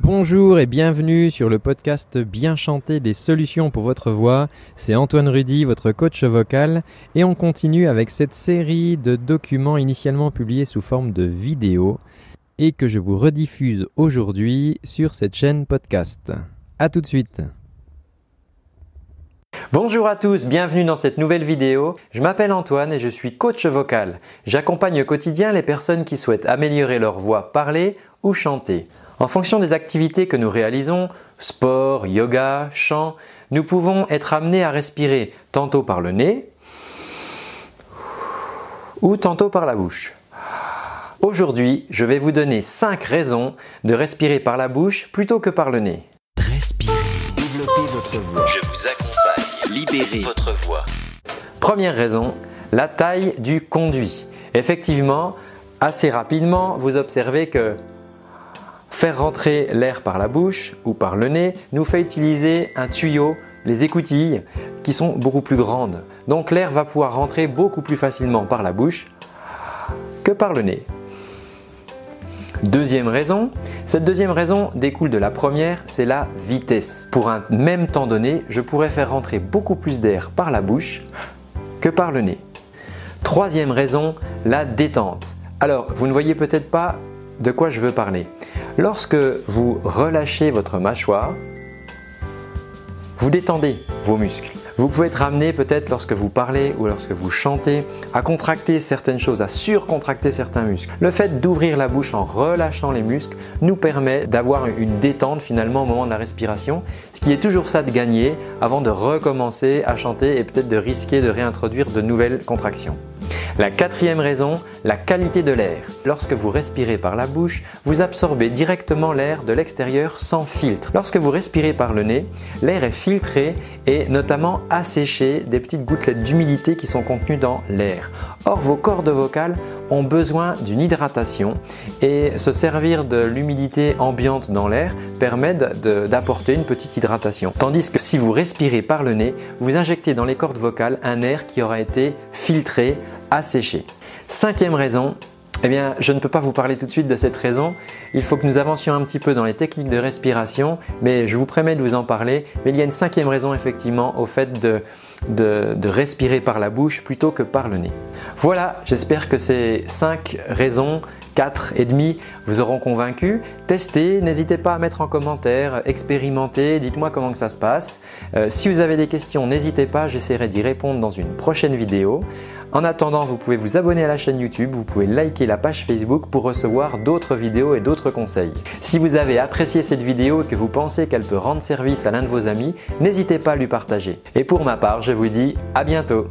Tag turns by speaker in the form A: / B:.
A: Bonjour et bienvenue sur le podcast Bien chanter des solutions pour votre voix. C'est Antoine Rudy, votre coach vocal, et on continue avec cette série de documents initialement publiés sous forme de vidéo et que je vous rediffuse aujourd'hui sur cette chaîne podcast. A tout de suite. Bonjour à tous, bienvenue dans cette nouvelle vidéo. Je m'appelle Antoine et je suis coach vocal. J'accompagne au quotidien les personnes qui souhaitent améliorer leur voix parler ou chanter. En fonction des activités que nous réalisons, sport, yoga, chant, nous pouvons être amenés à respirer tantôt par le nez ou tantôt par la bouche. Aujourd'hui, je vais vous donner 5 raisons de respirer par la bouche plutôt que par le nez.
B: Respirez, développez votre voix.
C: Je vous accompagne. Libérez votre voix.
A: Première raison, la taille du conduit. Effectivement, assez rapidement, vous observez que Faire rentrer l'air par la bouche ou par le nez nous fait utiliser un tuyau, les écoutilles, qui sont beaucoup plus grandes. Donc l'air va pouvoir rentrer beaucoup plus facilement par la bouche que par le nez. Deuxième raison, cette deuxième raison découle de la première, c'est la vitesse. Pour un même temps donné, je pourrais faire rentrer beaucoup plus d'air par la bouche que par le nez. Troisième raison, la détente. Alors, vous ne voyez peut-être pas de quoi je veux parler. Lorsque vous relâchez votre mâchoire, vous détendez vos muscles. Vous pouvez être amené peut-être lorsque vous parlez ou lorsque vous chantez à contracter certaines choses, à surcontracter certains muscles. Le fait d'ouvrir la bouche en relâchant les muscles nous permet d'avoir une détente finalement au moment de la respiration, ce qui est toujours ça de gagner avant de recommencer à chanter et peut-être de risquer de réintroduire de nouvelles contractions. La quatrième raison, la qualité de l'air. Lorsque vous respirez par la bouche, vous absorbez directement l'air de l'extérieur sans filtre. Lorsque vous respirez par le nez, l'air est filtré et notamment asséché des petites gouttelettes d'humidité qui sont contenues dans l'air. Or, vos cordes vocales ont besoin d'une hydratation et se servir de l'humidité ambiante dans l'air permet d'apporter une petite hydratation. Tandis que si vous respirez par le nez, vous injectez dans les cordes vocales un air qui aura été filtré asséché. Cinquième raison, eh bien, je ne peux pas vous parler tout de suite de cette raison. Il faut que nous avancions un petit peu dans les techniques de respiration, mais je vous promets de vous en parler. Mais il y a une cinquième raison effectivement au fait de, de, respirer par la bouche plutôt que par le nez. Voilà, j'espère que ces cinq raisons 4 et demi vous auront convaincu. Testez, n'hésitez pas à mettre en commentaire, expérimentez, dites-moi comment que ça se passe. Euh, si vous avez des questions, n'hésitez pas, j'essaierai d'y répondre dans une prochaine vidéo. En attendant, vous pouvez vous abonner à la chaîne YouTube, vous pouvez liker la page Facebook pour recevoir d'autres vidéos et d'autres conseils. Si vous avez apprécié cette vidéo et que vous pensez qu'elle peut rendre service à l'un de vos amis, n'hésitez pas à lui partager. Et pour ma part, je vous dis à bientôt